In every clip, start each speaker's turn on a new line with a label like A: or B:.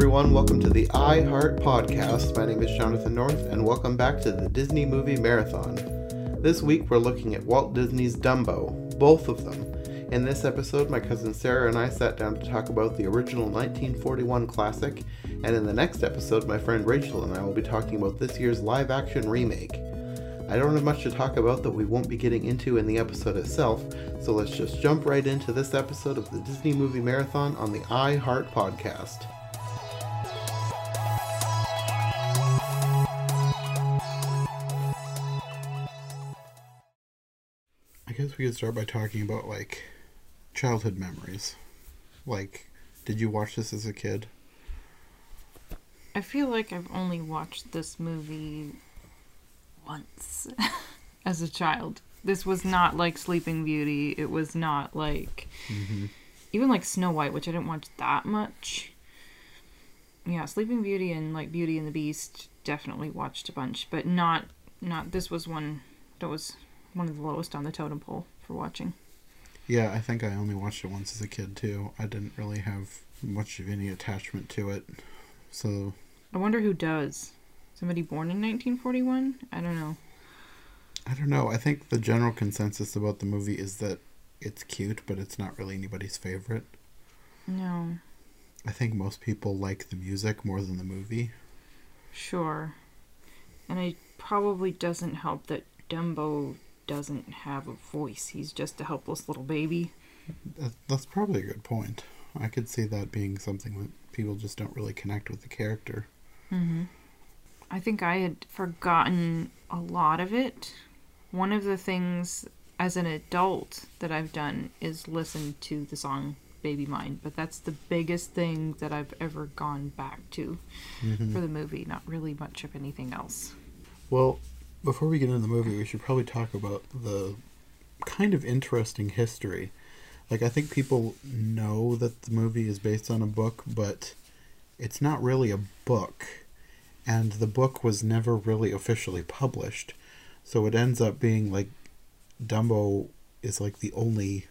A: everyone. Welcome to the iHeart Podcast. My name is Jonathan North, and welcome back to the Disney Movie Marathon. This week we're looking at Walt Disney's Dumbo, both of them. In this episode, my cousin Sarah and I sat down to talk about the original 1941 classic, and in the next episode, my friend Rachel and I will be talking about this year's live action remake. I don't have much to talk about that we won't be getting into in the episode itself, so let's just jump right into this episode of the Disney Movie Marathon on the iHeart Podcast. We could start by talking about like childhood memories. Like, did you watch this as a kid?
B: I feel like I've only watched this movie once as a child. This was not like Sleeping Beauty. It was not like
A: Mm-hmm.
B: even like Snow White, which I didn't watch that much. Yeah, Sleeping Beauty and like Beauty and the Beast definitely watched a bunch, but not not this was one that was one of the lowest on the totem pole for watching.
A: Yeah, I think I only watched it once as a kid too. I didn't really have much of any attachment to it. So,
B: I wonder who does. Somebody born in 1941? I don't know.
A: I don't know. I think the general consensus about the movie is that it's cute, but it's not really anybody's favorite.
B: No.
A: I think most people like the music more than the movie.
B: Sure. And it probably doesn't help that Dumbo doesn't have a voice. He's just a helpless little baby.
A: That's probably a good point. I could see that being something that people just don't really connect with the character.
B: Mm-hmm. I think I had forgotten a lot of it. One of the things as an adult that I've done is listen to the song Baby Mine, but that's the biggest thing that I've ever gone back to
A: Mhm.
B: for the movie, not really much of anything else.
A: Well, before we get into the movie, we should probably talk about the kind of interesting history. Like, I think people know that the movie is based on a book, but it's not really a book. And the book was never really officially published. So it ends up being like Dumbo is like the only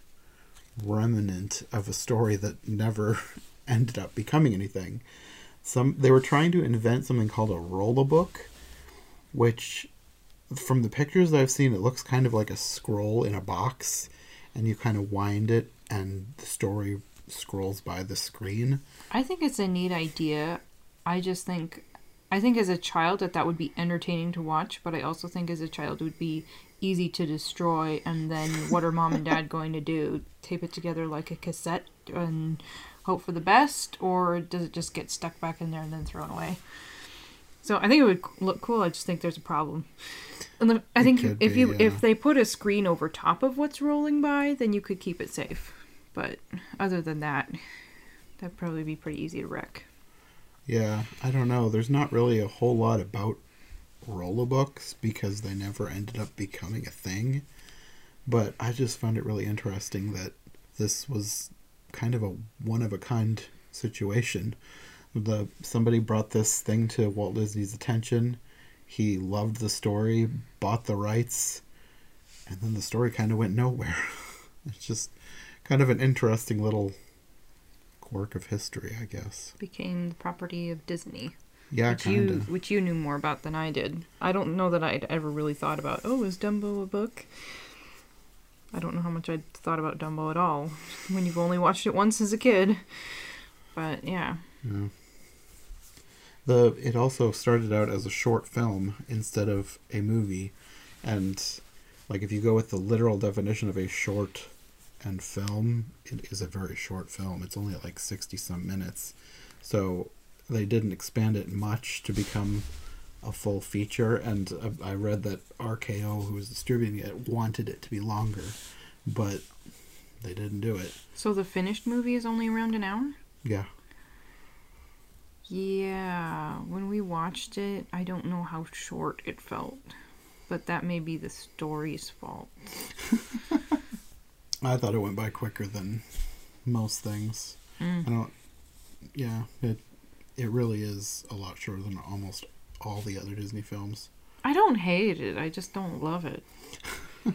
A: remnant of a story that never ended up becoming anything. Some they were trying to invent something called a roll book, which from the pictures that I've seen it looks kind of like a scroll in a box and you kind of wind it and the story scrolls by the screen.
B: I think it's a neat idea. I just think, I think as a child that that would be entertaining to watch, but I also think as a child it would be easy to destroy. And then what are mom and dad going to do? Tape it together like a cassette and hope for the best, or does it just get stuck back in there and then thrown away? So I think it would look cool. I just think there's a problem. And the, I think if
A: be,
B: you
A: yeah.
B: if they put a screen over top of what's rolling by, then you could keep it safe. But other than that, that'd probably be pretty easy to wreck.
A: Yeah, I don't know. There's not really a whole lot about Roll-a-Books because they never ended up becoming a thing. But I just found it really interesting that this was kind of a one of a kind situation. The somebody brought this thing to Walt Disney's attention. He loved the story, bought the rights, and then the story kind of went nowhere. it's just kind of an interesting little quirk of history, I guess.
B: Became the property of Disney,
A: Yeah,
B: which
A: kind
B: you
A: of.
B: which you knew more about than I did. I don't know that I'd ever really thought about. Oh, is Dumbo a book? I don't know how much I'd thought about Dumbo at all when you've only watched it once as a kid. But yeah,
A: Yeah. The it also started out as a short film instead of a movie, and like if you go with the literal definition of a short and film, it is a very short film. It's only like sixty some minutes, so they didn't expand it much to become a full feature. And uh, I read that RKO, who was distributing it, wanted it to be longer, but they didn't do it.
B: so the finished movie is only around an hour.
A: Yeah.
B: Yeah, when we watched it, I don't know how short it felt, but that may be the story's fault.
A: I thought it went by quicker than most things.
B: Mm.
A: I don't. Yeah, it it really is a lot shorter than almost all the other Disney films.
B: I don't hate it. I just don't love it.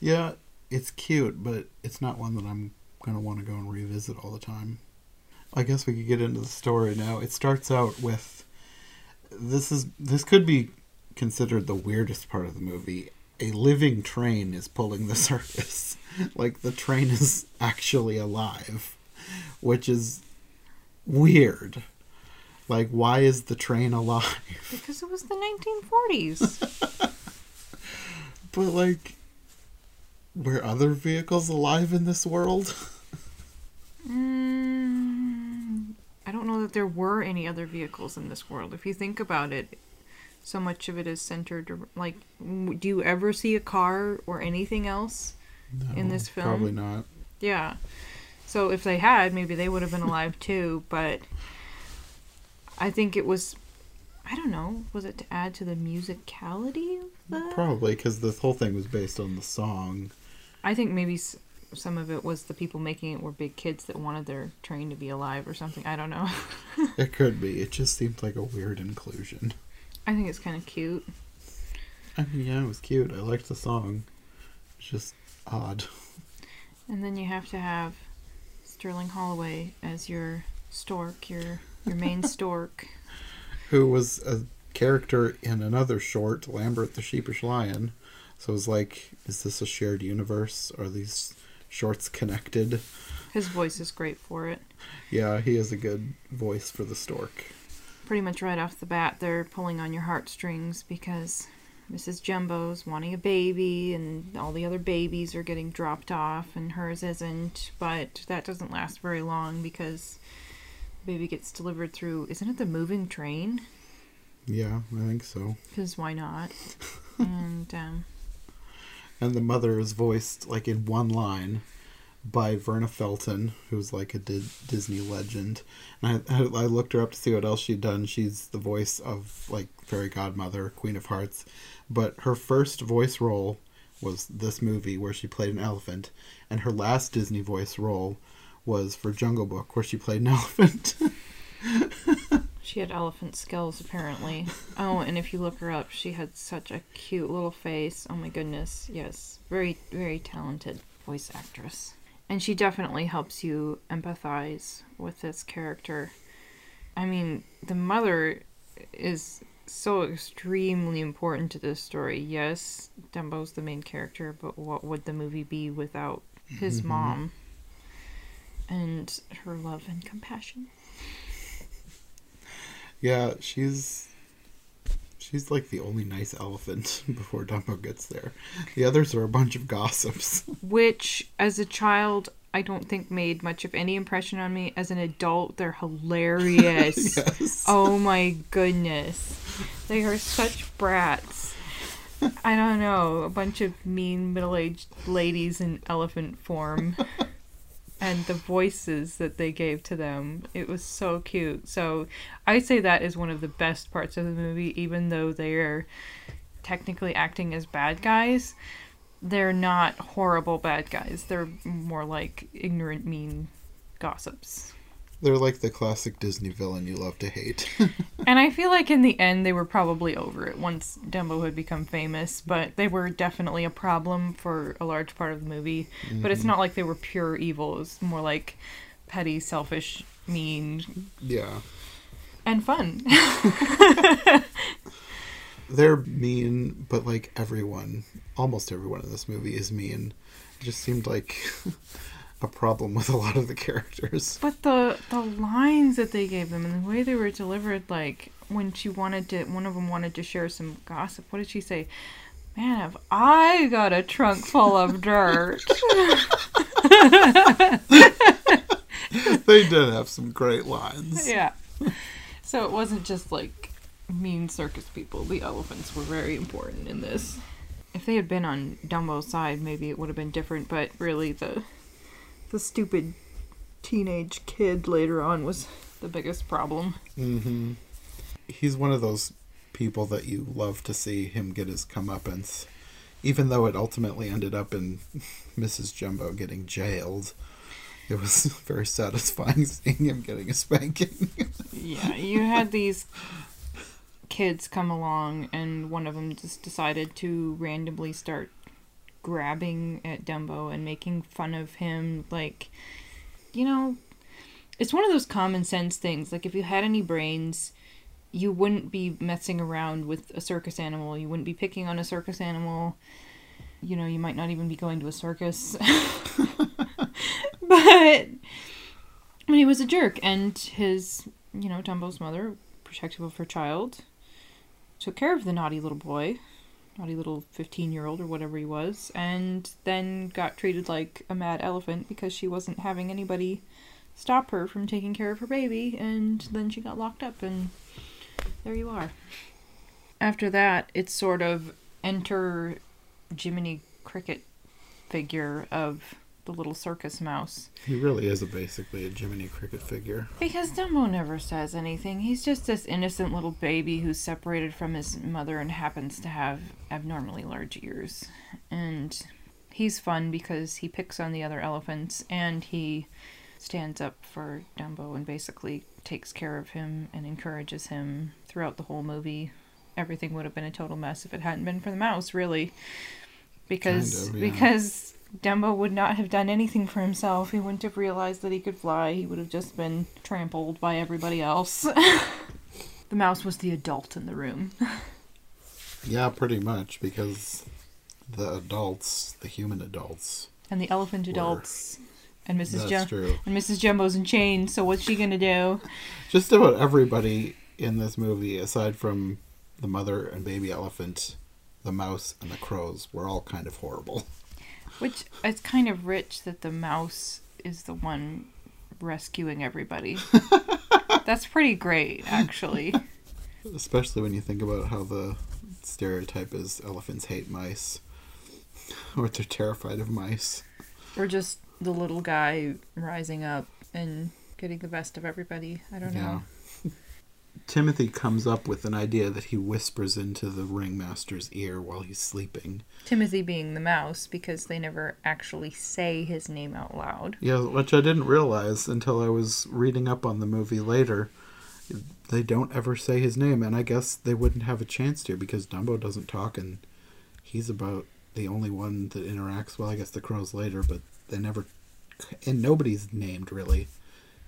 A: Yeah, it's cute, but it's not one that I'm gonna want to go and revisit all the time. I guess we could get into the story now. It starts out with this is this could be considered the weirdest part of the movie. A living train is pulling the circus. like the train is actually alive, which is weird. Like why is the train alive?
B: Because it was the 1940s.
A: But like were other vehicles alive in this world?
B: mm, don't know that there were any other vehicles in this world. If you think about it, so much of it is centered like do you ever see a car or anything else? In this film?
A: Probably not.
B: Yeah. So if they had, maybe they would have been alive too, but I think it was I don't know, was it to add to the musicality of the
A: Probably because this whole thing was based on the song.
B: I think maybe some of it was the people making it were big kids that wanted their train to be alive or something. I don't know.
A: It could be. It just seemed like a weird inclusion.
B: I think it's kind of cute.
A: I mean, yeah, it was cute. I liked the song. It's just odd.
B: And then you have to have Sterling Holloway as your stork, your your main stork.
A: Who was a character in another short, Lambert the Sheepish Lion. So it was like, is this a shared universe? Are these shorts connected?
B: His voice is great for it.
A: Yeah, he has a good voice for the stork.
B: Pretty much right off the bat, they're pulling on your heartstrings because Mrs. Jumbo's wanting a baby, and all the other babies are getting dropped off, and hers isn't. But that doesn't last very long because the baby gets delivered through. Isn't it the moving train?
A: Yeah, I think so.
B: Because why not? and um,
A: And the mother is voiced like in one line by Verna Felton, who's like a Di- Disney legend. And I, I looked her up to see what else she'd done. She's the voice of like Fairy Godmother, Queen of Hearts. But her first voice role was this movie where she played an elephant, and her last Disney voice role was for Jungle Book, where she played an elephant.
B: she had elephant skills apparently. Oh, and if you look her up, she had such a cute little face. Oh my goodness, yes, very very talented voice actress. And she definitely helps you empathize with this character. I mean, the mother is so extremely important to this story. Yes, Dumbo's the main character, but what would the movie be without his
A: Mhm.
B: mom and her love and compassion?
A: Yeah, she's she's like the only nice elephant before Dumbo gets there. The others are a bunch of gossips.
B: which as a child I don't think made much of any impression on me. As an adult, they're hilarious.
A: yes.
B: Oh my goodness. They are such brats. I don't know, a bunch of mean middle aged ladies in elephant form. And the voices that they gave to them, it was so cute. So I say that is one of the best parts of the movie, even though they are technically acting as bad guys. They're not horrible bad guys. They're more like ignorant, mean gossips.
A: They're like the classic Disney villain you love to hate.
B: And I feel like in the end they were probably over it once Dumbo had become famous, but they were definitely a problem for a large part of the movie. But it's mm-hmm. not like they were pure evil. It was more like petty, selfish, mean,
A: yeah.
B: and fun.
A: They're mean, but like everyone, almost everyone in this movie is mean. It just seemed like a problem with a lot of the characters.
B: But the the lines that they gave them and the way they were delivered, like when she wanted to, one of them wanted to share some gossip. What did she say? Man, have I got a trunk full of dirt?
A: they did have some great lines.
B: yeah. So it wasn't just like mean circus people. The elephants were very important in this. If they had been on Dumbo's side, maybe it would have been different. But really, the the stupid teenage kid later on was the biggest problem.
A: Mm-hmm. He's one of those people that you love to see him get his comeuppance, even though it ultimately ended up in Mrs. Jumbo getting jailed. It was very satisfying seeing him getting a spanking.
B: Yeah, you had these kids come along, and one of them just decided to randomly start grabbing at Dumbo and making fun of him. Like, you know, it's one of those common sense things. Like if you had any brains, you wouldn't be messing around with a circus animal. You wouldn't be picking on a circus animal. You know, you might not even be going to a circus. but I mean, he was a jerk, and his, you know, Dumbo's mother, protective of her child, took care of the naughty little boy, naughty little 15 year old or whatever he was, and then got treated like a mad elephant because she wasn't having anybody stop her from taking care of her baby, and then she got locked up, and there you are. After that, it's sort of enter Jiminy Cricket figure of the little circus mouse.
A: He really is a basically a Jiminy Cricket figure.
B: Because Dumbo never says anything. He's just this innocent little baby who's separated from his mother and happens to have abnormally large ears. And he's fun because he picks on the other elephants and he stands up for Dumbo and basically takes care of him and encourages him throughout the whole movie. Everything would have been a total mess if it hadn't been for the mouse, really. Because
A: Kind of, yeah.
B: because Dumbo would not have done anything for himself. He wouldn't have realized that he could fly. He would have just been trampled by everybody else. the mouse was the adult in the room.
A: Yeah, pretty much because the adults, the human adults,
B: And the elephant adults and Mrs.
A: that's
B: Jum-
A: true.
B: and Mrs. Jumbo's in chains, so what's she gonna do?
A: Just about everybody in this movie, aside from the mother and baby elephant, the mouse and the crows, were all kind of horrible.
B: Which it's kind of rich that the mouse is the one rescuing everybody. That's pretty great, actually.
A: Especially when you think about how the stereotype is elephants hate mice, or they're terrified of mice.
B: Or just the little guy rising up and getting the best of everybody. I don't know.
A: Timothy comes up with an idea that he whispers into the ringmaster's ear while he's sleeping.
B: Timothy being the mouse because they never actually say his name out loud.
A: Yeah, which I didn't realize until I was reading up on the movie later. They don't ever say his name, and I guess they wouldn't have a chance to because Dumbo doesn't talk, and he's about the only one that interacts. Well, I guess the crows later, but they never. And nobody's named really.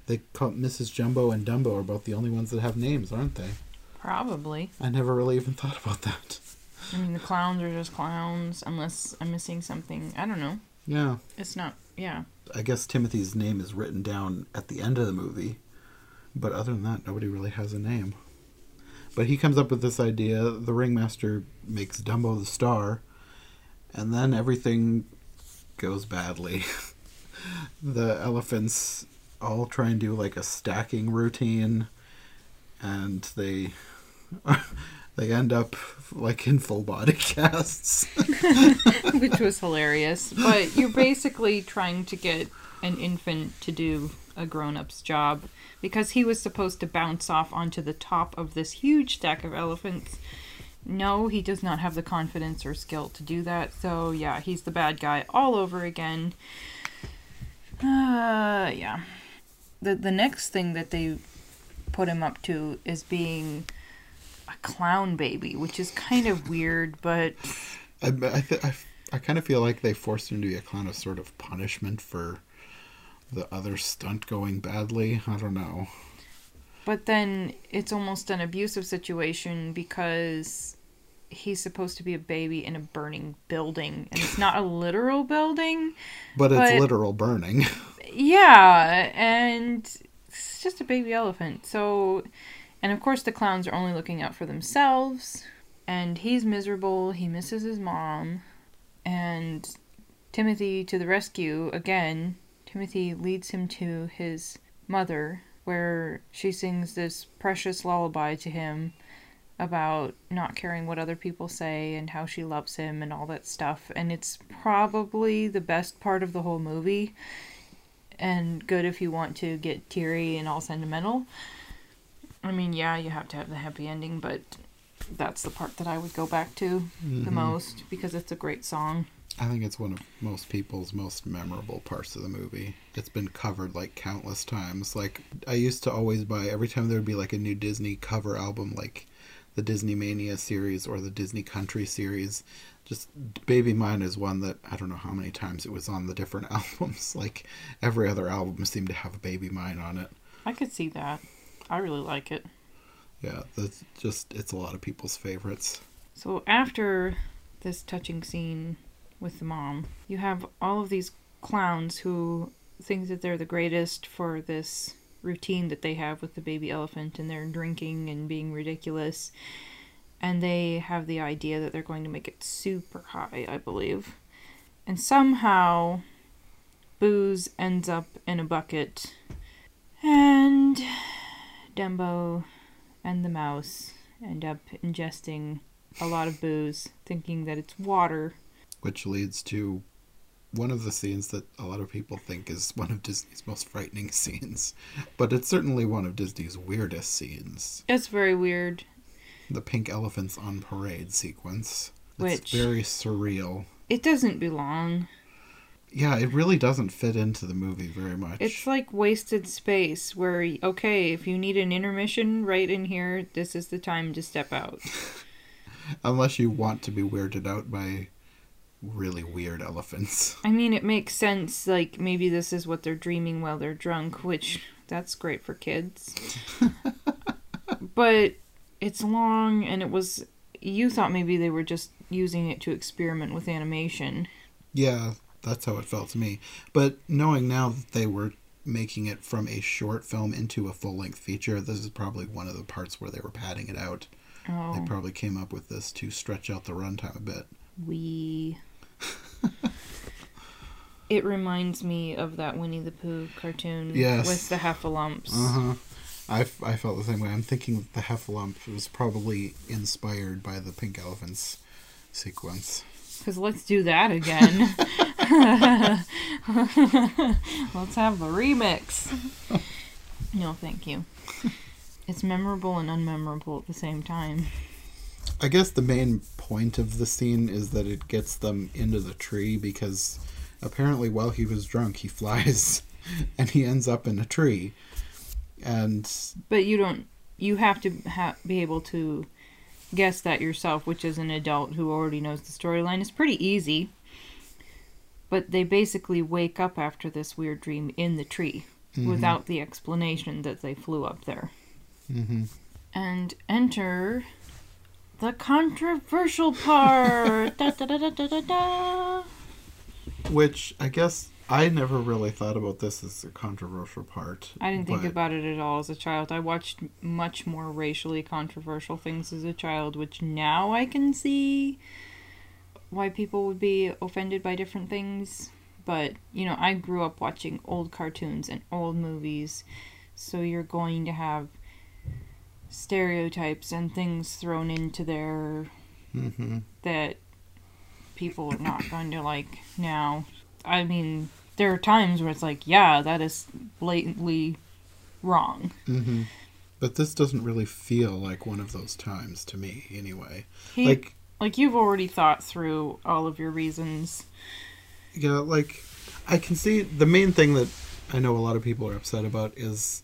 A: They call Mrs. Jumbo and Dumbo are both the only ones that have names, aren't they?
B: Probably.
A: I never really even thought about that.
B: I mean, the clowns are just clowns, unless I'm missing something. I don't know.
A: Yeah,
B: It's not. Yeah.
A: I guess Timothy's name is written down at the end of the movie, but other than that, nobody really has a name. But he comes up with this idea. The ringmaster makes Dumbo the star, and then everything goes badly. the elephants all try and do like a stacking routine, and they they end up like in full body casts.
B: Which was hilarious. But you're basically trying to get an infant to do a grown up's job because he was supposed to bounce off onto the top of this huge stack of elephants. No, he does not have the confidence or skill to do that. So, yeah, he's the bad guy all over again. Uh, yeah. The the next thing that they put him up to is being a clown baby, which is kind of weird, but
A: I, I, th- I, I kind of feel like they forced him to be a clown of sort of punishment for the other stunt going badly. I don't know.
B: But then it's almost an abusive situation because he's supposed to be a baby in a burning building. And it's not a literal building.
A: But it's literal burning.
B: Yeah, and it's just a baby elephant. So, and of course, the clowns are only looking out for themselves. And he's miserable. He misses his mom. And Timothy to the rescue again. Timothy leads him to his mother, where she sings this precious lullaby to him about not caring what other people say and how she loves him and all that stuff. And it's probably the best part of the whole movie and good if you want to get teary and all sentimental. I mean, yeah, you have to have the happy ending, but that's the part that I would go back to the
A: Mhm.
B: most because it's a great song.
A: I think it's one of most people's most memorable parts of the movie. It's been covered like countless times. Like I used to always buy every time there would be like a new Disney cover album, like the Disney Mania series or the Disney Country series. Just Baby Mine is one that I don't know how many times it was on the different albums. Like every other album seemed to have a Baby Mine on it.
B: I could see that. I really like it.
A: Yeah, that's just it's a lot of people's favorites.
B: So after this touching scene with the mom, you have all of these clowns who think that they're the greatest for this routine that they have with the baby elephant and they're drinking and being ridiculous. And they have the idea that they're going to make it super high, I believe. And somehow booze ends up in a bucket. And Dumbo and the mouse end up ingesting a lot of booze, thinking that it's water.
A: Which leads to one of the scenes that a lot of people think is one of Disney's most frightening scenes, but it's certainly one of Disney's weirdest scenes.
B: It's very weird.
A: The pink elephants on parade sequence.
B: Which-
A: It's very surreal.
B: It doesn't belong.
A: Yeah, it really doesn't fit into the movie very much.
B: It's like wasted space where, okay, if you need an intermission right in here, this is the time to step out.
A: Unless you want to be weirded out by really weird elephants.
B: I mean, it makes sense. Like, maybe this is what they're dreaming while they're drunk, which that's great for kids. but it's long, and it was. You thought maybe they were just using it to experiment with animation.
A: Yeah, that's how it felt to me. But knowing now that they were making it from a short film into a full length feature, this is probably one of the parts where they were padding it out.
B: Oh.
A: They probably came up with this to stretch out the runtime a bit.
B: we. it reminds me of that Winnie the Pooh cartoon
A: Yes.
B: with the heffalumps.
A: Uh huh. I felt the same way. I'm thinking that the Heffalump was probably inspired by the Pink Elephants sequence.
B: Because let's do that again. let's have the remix. No, thank you. It's memorable and unmemorable at the same time.
A: I guess the main point of the scene is that it gets them into the tree because apparently while he was drunk he flies and he ends up in a tree. And
B: But you don't. You have to ha- be able to guess that yourself, which is an adult who already knows the storyline. It's pretty easy. But they basically wake up after this weird dream in the tree without the explanation that they flew up there.
A: mhm.
B: and enter the controversial part. da, da, da, da, da, da, da.
A: which I guess I never really thought about this as a controversial part.
B: I didn't think
A: but-
B: about it at all as a child. I watched much more racially controversial things as a child, which now I can see why people would be offended by different things. But, you know, I grew up watching old cartoons and old movies, so you're going to have stereotypes and things thrown into there
A: Mhm.
B: that people are not going to like now. I mean, there are times where it's like, yeah, that is blatantly wrong.
A: Mhm. But this doesn't really feel like one of those times to me, anyway.
B: He,
A: Like,
B: like you've already thought through all of your reasons.
A: yeah, like I can see the main thing that I know a lot of people are upset about is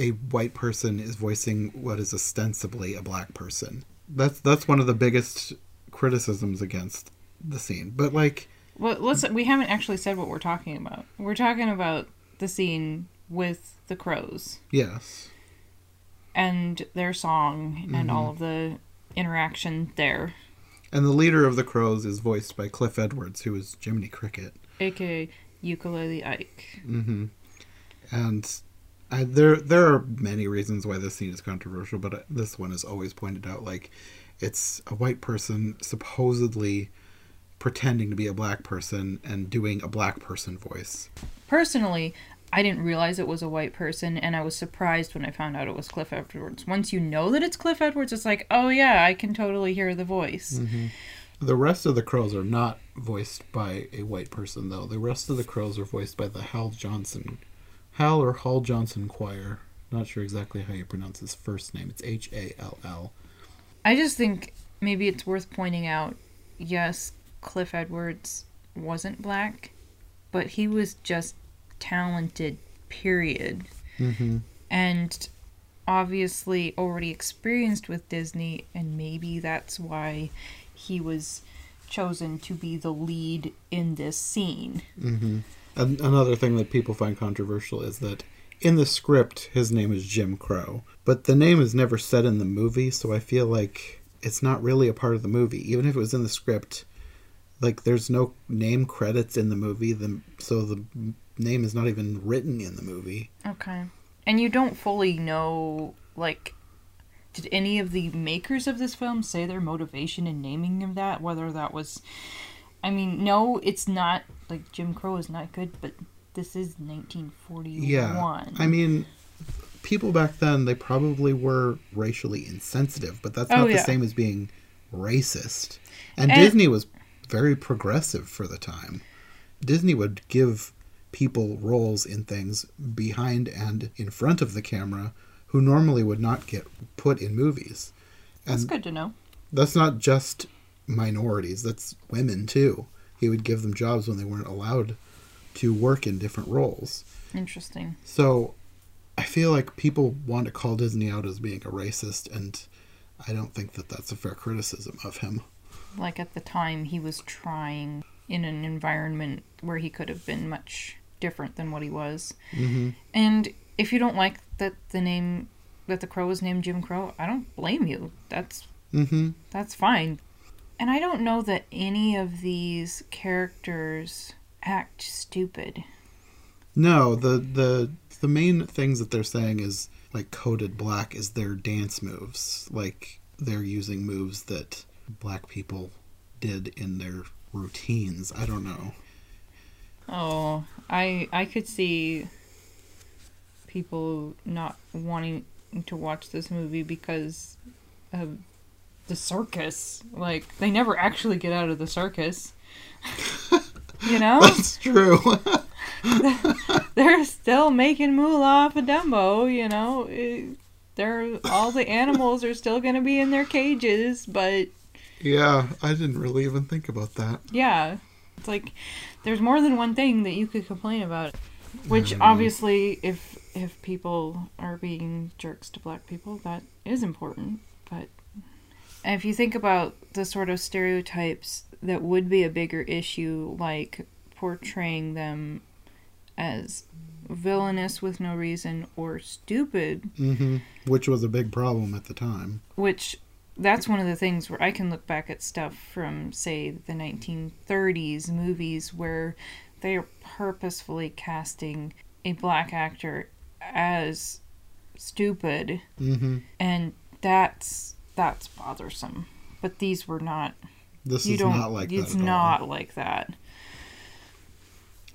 A: a white person is voicing what is ostensibly a black person. That's that's one of the biggest criticisms against the scene. But like,
B: Well, let's. We haven't actually said what we're talking about. We're talking about the scene with the crows
A: yes,
B: and their song and all of the interaction there,
A: and the leader of the crows is voiced by Cliff Edwards, who is Jiminy Cricket.
B: aka Ukulele Ike.
A: Mm-hmm. And I, there there are many reasons why this scene is controversial, but uh, this one is always pointed out. Like, it's a white person supposedly pretending to be a black person and doing a black person voice.
B: Personally, I didn't realize it was a white person, and I was surprised when I found out it was Cliff Edwards. Once you know that it's Cliff Edwards, it's like, oh yeah, I can totally hear the voice.
A: The rest of the crows are not voiced by a white person, though. The rest of the crows are voiced by the Hal Johnson, Hal or Hall Johnson Choir. Not sure exactly how you pronounce his first name. It's H A L L.
B: I just think maybe it's worth pointing out yes, Cliff Edwards wasn't black, but he was just talented, period.
A: Mm-hmm.
B: And obviously already experienced with Disney, and maybe that's why he was chosen to be the lead in this scene.
A: Mm-hmm. An- another thing that people find controversial is that in the script his name is Jim Crow, but the name is never said in the movie, so I feel like it's not really a part of the movie. Even if it was in the script, like there's no name credits in the movie, the, so the name is not even written in the movie.
B: Okay. And you don't fully know, like, did any of the makers of this film say their motivation in naming of that? Whether that was. I mean, no, it's not. Like, Jim Crow is not good, but this is 1941.
A: Yeah. I mean, people back then, they probably were racially insensitive, but that's
B: Oh,
A: not the
B: yeah.
A: same as being racist. And,
B: And-
A: Disney was very progressive for the time. Disney would give people roles in things behind and in front of the camera who normally would not get put in movies.
B: That's good to know.
A: that's not just minorities, that's women too. He would give them jobs when they weren't allowed to work in different roles.
B: Interesting.
A: So I feel like people want to call Disney out as being a racist, and I don't think that that's a fair criticism of him.
B: Like, at the time, he was trying in an environment where he could have been much different than what he was.
A: hmm
B: And if you don't like that the name. That the crow was named Jim Crow, I don't blame you. That's
A: hmm
B: that's fine. And I don't know that any of these characters act stupid.
A: No, the the the main things that they're saying is like coded black is their dance moves. Like they're using moves that black people did in their routines. I don't know.
B: Oh, I I could see people not wanting to watch this movie because of the circus. Like they never actually get out of the circus. you know?
A: That's true.
B: They're still making moolah off of Dumbo, you know. It- They're all the animals are still going to be in their cages, but
A: yeah, I didn't really even think about that.
B: yeah, it's like there's more than one thing that you could complain about. Which obviously, if if people are being jerks to black people, that is important. But if you think about the sort of stereotypes that would be a bigger issue, like portraying them as villainous with no reason or stupid,
A: hmm Which was a big problem at the time.
B: which that's one of the things where I can look back at stuff from, say, the 1930s movies where they are purposefully casting a black actor as stupid,
A: hmm
B: and that's that's bothersome. But these were not.
A: This
B: you
A: is
B: don't.
A: not like
B: it's
A: that. At
B: not
A: All.
B: like that.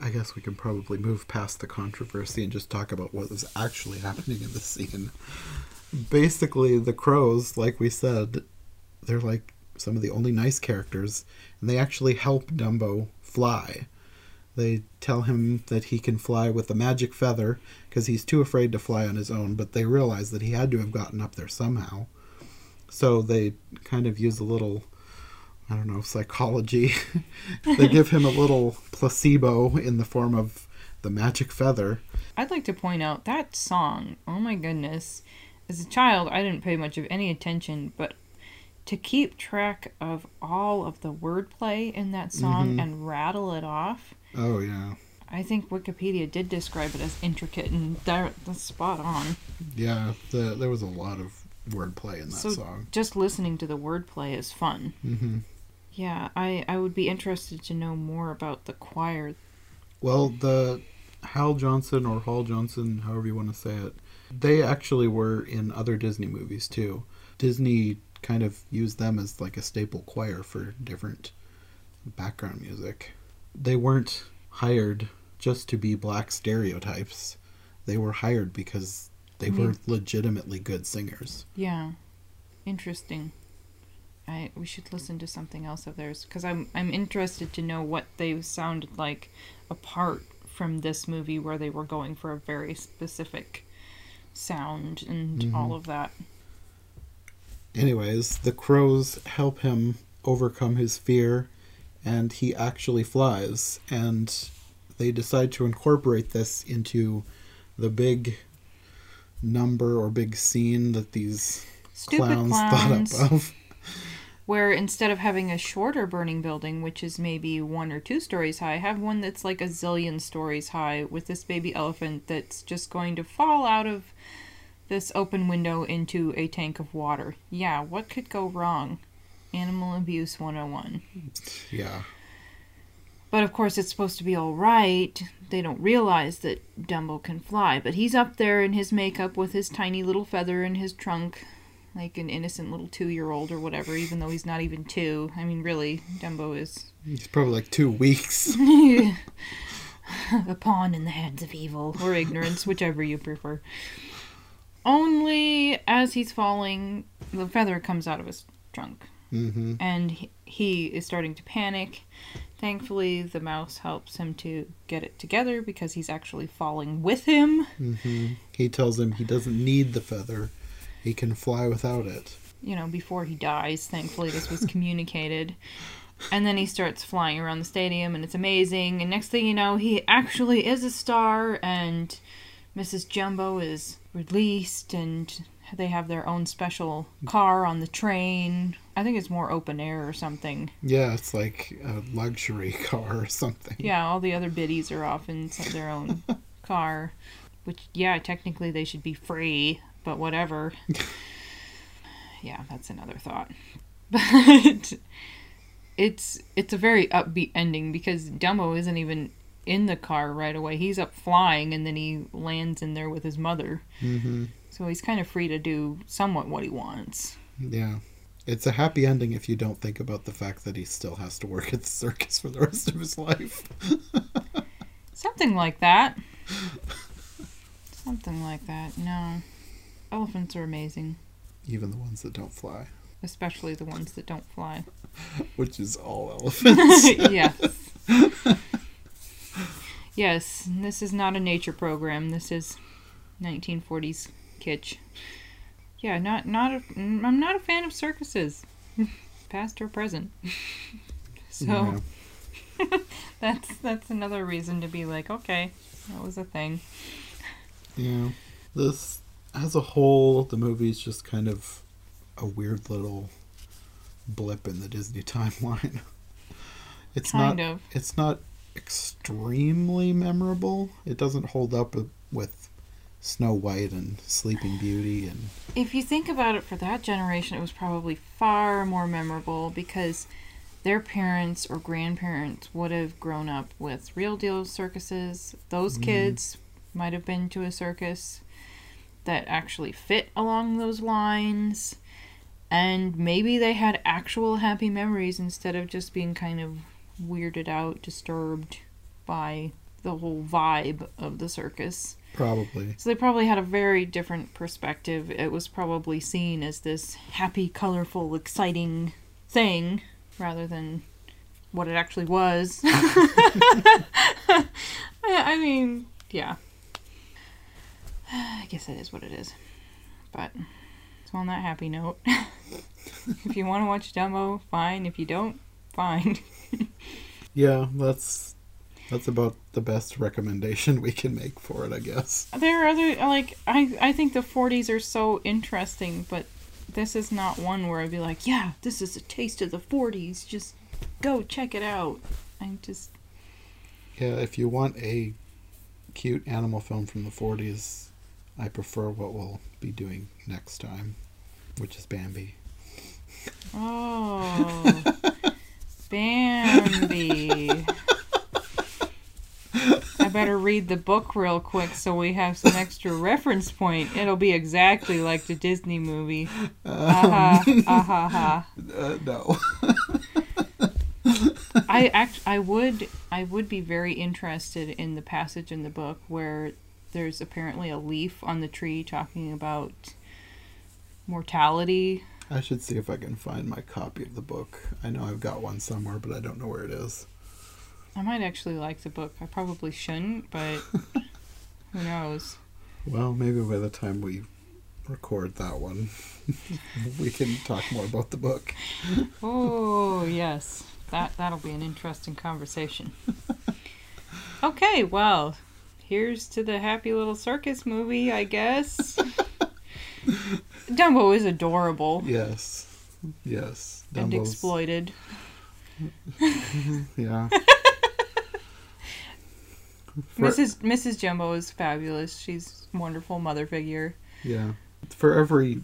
A: I guess we can probably move past the controversy and just talk about what was actually happening in the scene. Basically, the crows, like we said, they're like some of the only nice characters, and they actually help Dumbo fly. They tell him that he can fly with a magic feather because he's too afraid to fly on his own, but they realize that he had to have gotten up there somehow. So they kind of use a little, I don't know, psychology. they give him a little placebo in the form of the magic feather.
B: I'd like to point out that song. Oh my goodness. As a child, I didn't pay much of any attention, but to keep track of all of the wordplay in that song
A: Mhm.
B: and rattle it off,
A: Oh, yeah.
B: I think Wikipedia did describe it as intricate, and that, that's spot on.
A: Yeah, the, there was a lot of wordplay in that
B: So-
A: song.
B: Just listening to the wordplay is fun.
A: hmm
B: Yeah, I, I would be interested to know more about the choir.
A: Well, the Hal Johnson or Hall Johnson, however you want to say it, they actually were in other Disney movies too. Disney kind of used them as like a staple choir for different background music. They weren't hired just to be black stereotypes. They were hired because they were
B: Mhm.
A: legitimately good singers.
B: Yeah, interesting. I we should listen to something else of theirs because I'm I'm interested to know what they sounded like apart from this movie where they were going for a very specific sound and
A: Mhm.
B: all of that.
A: Anyways, the crows help him overcome his fear, and he actually flies. And they decide to incorporate this into the big number or big scene that these
B: Stupid
A: clowns,
B: clowns.
A: thought up of.
B: where instead of having a shorter burning building, which is maybe one or two stories high, have one that's like a zillion stories high with this baby elephant that's just going to fall out of this open window into a tank of water. Yeah, what could go wrong? Animal Abuse 101.
A: Yeah.
B: But of course, it's supposed to be all right. They don't realize that Dumbo can fly. But he's up there in his makeup with his tiny little feather in his trunk, like an innocent little two year old or whatever, even though he's not even two. I mean, really, Dumbo is.
A: He's probably like two weeks.
B: a pawn in the hands of evil or ignorance, whichever you prefer. Only as he's falling, the feather comes out of his trunk
A: hmm
B: and he- he is starting to panic. Thankfully, the mouse helps him to get it together because he's actually falling with him.
A: hmm He tells him he doesn't need the feather. He can fly without it.
B: You know, before he dies. Thankfully, this was communicated. And then he starts flying around the stadium, and it's amazing. And next thing you know, he actually is a star, and Mrs. Jumbo is released, and they have their own special car on the train. I think it's more open air or something.
A: Yeah, it's like a luxury car or something.
B: Yeah, all the other biddies are off in their own car, which yeah, technically they should be free, but whatever. yeah, that's another thought. But it's it's a very upbeat ending because Dumbo isn't even in the car right away. He's up flying and then he lands in there with his mother.
A: hmm
B: So he's kind of free to do somewhat what he wants.
A: Yeah. It's a happy ending if you don't think about the fact that he still has to work at the circus for the rest of his life.
B: Something like that. Something like that. No. Elephants are amazing.
A: Even the ones that don't fly,
B: especially the ones that don't fly.
A: which is all elephants.
B: yes. yes, this is not a nature program. This is 1940s kitsch. Yeah, not not a, I'm not a fan of circuses, past or present. so
A: Yeah.
B: that's that's another reason to be like, okay, that was a thing.
A: Yeah. This, as a whole, the movie's just kind of a weird little blip in the Disney timeline. It's
B: Kind
A: not.
B: of.
A: It's not extremely memorable. It doesn't hold up with- with Snow White and Sleeping Beauty and
B: If you think about it for that generation, it was probably far more memorable because their parents or grandparents would have grown up with real deal circuses. Those
A: Mhm.
B: kids might have been to a circus that actually fit along those lines. And maybe they had actual happy memories instead of just being kind of weirded out, disturbed by the whole vibe of the circus.
A: Probably.
B: So they probably had a very different perspective. It was probably seen as this happy, colorful, exciting thing rather than what it actually was. I I mean, yeah. I guess that is what it is. But so on that happy note, if you want to watch Dumbo, fine. If you don't, fine.
A: Yeah, that's that's about the best recommendation we can make for it, I guess.
B: There are other like I I think the 40s are so interesting, but this is not one where I'd be like, yeah, this is a taste of the 40s. Just go check it out. I just
A: Yeah, if you want a cute animal film from the 40s, I prefer what we'll be doing next time, which is Bambi.
B: oh Bambi. Better read the book real quick so we have some extra reference point. It'll be exactly like the Disney movie. Aha, aha, ha.
A: Uh, no.
B: I act I would I would be very interested in the passage in the book where there's apparently a leaf on the tree talking about mortality.
A: I should see if I can find my copy of the book. I know I've got one somewhere, but I don't know where it is.
B: I might actually like the book. I probably shouldn't, but who knows?
A: Well, maybe by the time we record that one, we can talk more about the book.
B: Oh yes, that that'll be an interesting conversation. Okay, well, here's to the happy little circus movie, I guess. Dumbo is adorable.
A: Yes. Yes.
B: and exploited.
A: Yeah. For-
B: Mrs. Mrs. Jumbo is fabulous. She's a wonderful mother figure.
A: Yeah. For every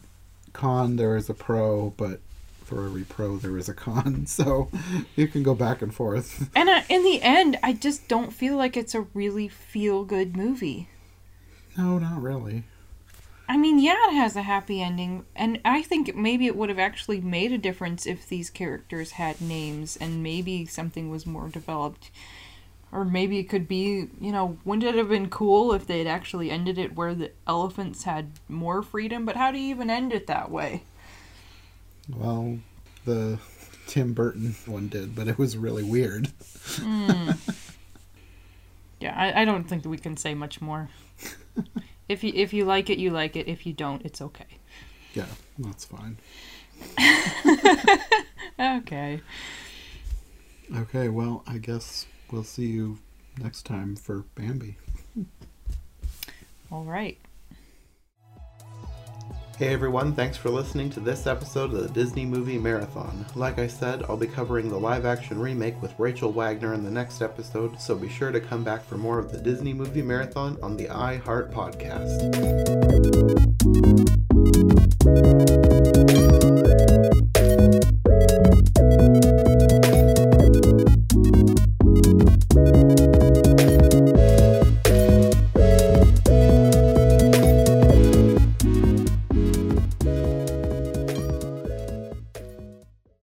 A: con, there is a pro, but for every pro, there is a con. So you can go back and forth.
B: And uh, in the end, I just don't feel like it's a really feel good movie.
A: No, not really.
B: I mean, yeah, it has a happy ending, and I think maybe it would have actually made a difference if these characters had names and maybe something was more developed. Or maybe it could be, you know, wouldn't it have been cool if they'd actually ended it where the elephants had more freedom? But how do you even end it that way?
A: Well, the Tim Burton one did, but it was really weird. Hmm.
B: Yeah, I, I don't think that we can say much more. if you if you like it, you like it. If you don't, it's okay.
A: Yeah, that's fine.
B: Okay.
A: Okay, well, I guess we'll see you next time for Bambi.
B: All right.
C: Hey everyone, thanks for listening to this episode of the Disney Movie Marathon. Like I said, I'll be covering the live action remake with Rachel Wagner in the next episode, so be sure to come back for more of the Disney Movie Marathon on the iHeart Podcast.